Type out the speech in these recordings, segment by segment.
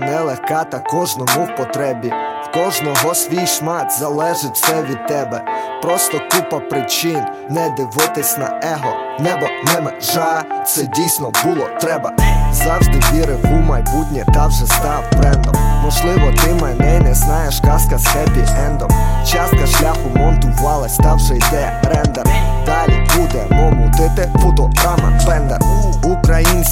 нелегка, та кожному в потребі. В кожного свій шмат залежить все від тебе. Просто купа причин не дивитись на его. Небо не межа, це дійсно було треба. Завжди вірив у майбутнє, та вже став брендом. Можливо, ти мене не знаєш, казка з хеппі ендом. Частка шляху монтувалась, та вже йде рендер. Далі будемо мутити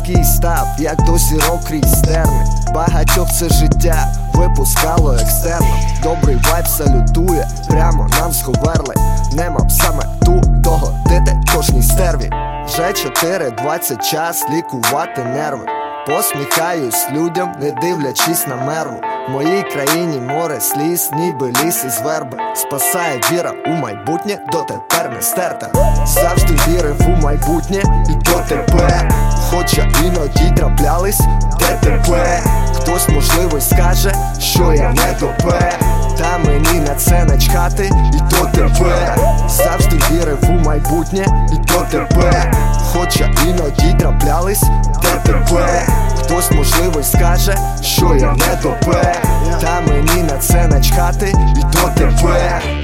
Український став, як до зірок крізь стерни. Багатьох це життя випускало екстерно. Добрий вайб салютує, прямо нам сховерли. Нема б саме ту догодити кожній стерві. Вже 4.20 час лікувати нерви. Посміхаюсь людям, не дивлячись на мерву. В моїй країні море сліз, ніби ліс із верби. Спасає віра у майбутнє, дотепер не стерта. Завжди вірив у майбутнє і дотепер. Хоча іноді траплялись ДТП. Хтось можливо скаже, що я не допе. Та мені на це начхати і то дотепер. Завжди вірив у майбутнє і то дотепер. Хоча іноді траплялись ДТП. Хтось можливо скаже, що я не допе. Та мені на це начхати і дотепер. Поспіх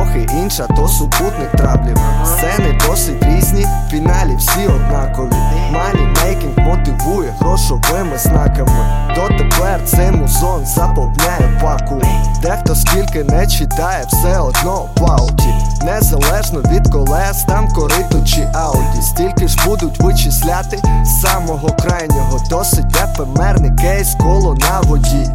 трохи інша, то супутник trouble -ів. Сцени досить різні, в фіналі всі однакові. Money making мотивує грошовими знаками. Дотепер цей музон заповняє вакуум. Дехто скільки не читає, все одно в. Незалежно від колес, там корито чи ауді. Стільки ж будуть вичисляти з самого крайнього. Досить ефемерний кейс коло на воді.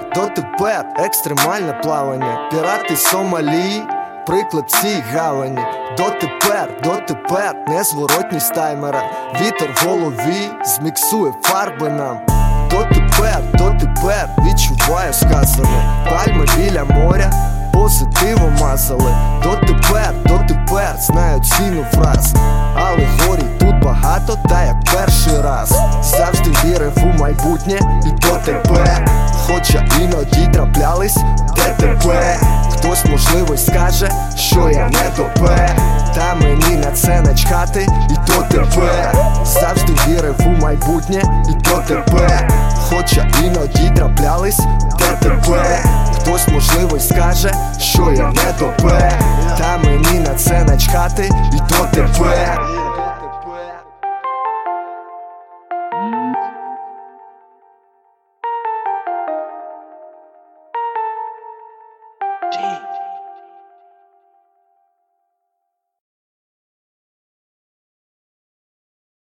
Дотепер, дотепер, екстремальне плавання, пірати Сомалії, приклад цій гавані. Дотепер, дотепер, незворотність таймера, вітер в голові зміксує фарби нам. Дотепер, дотепер, відчуваю сказане, пальми біля моря, позитивом мазали. Дотепер, дотепер, знаю ціну фраз, але горі тут багато, та траплялись ДТП Хтось можливо скаже, що я не допе Та мені на це начхати і то тепер Завжди вірив у майбутнє і то тепер Хоча іноді траплялись ДТП Хтось можливо скаже, що я не допе Та мені на це начхати і то тепер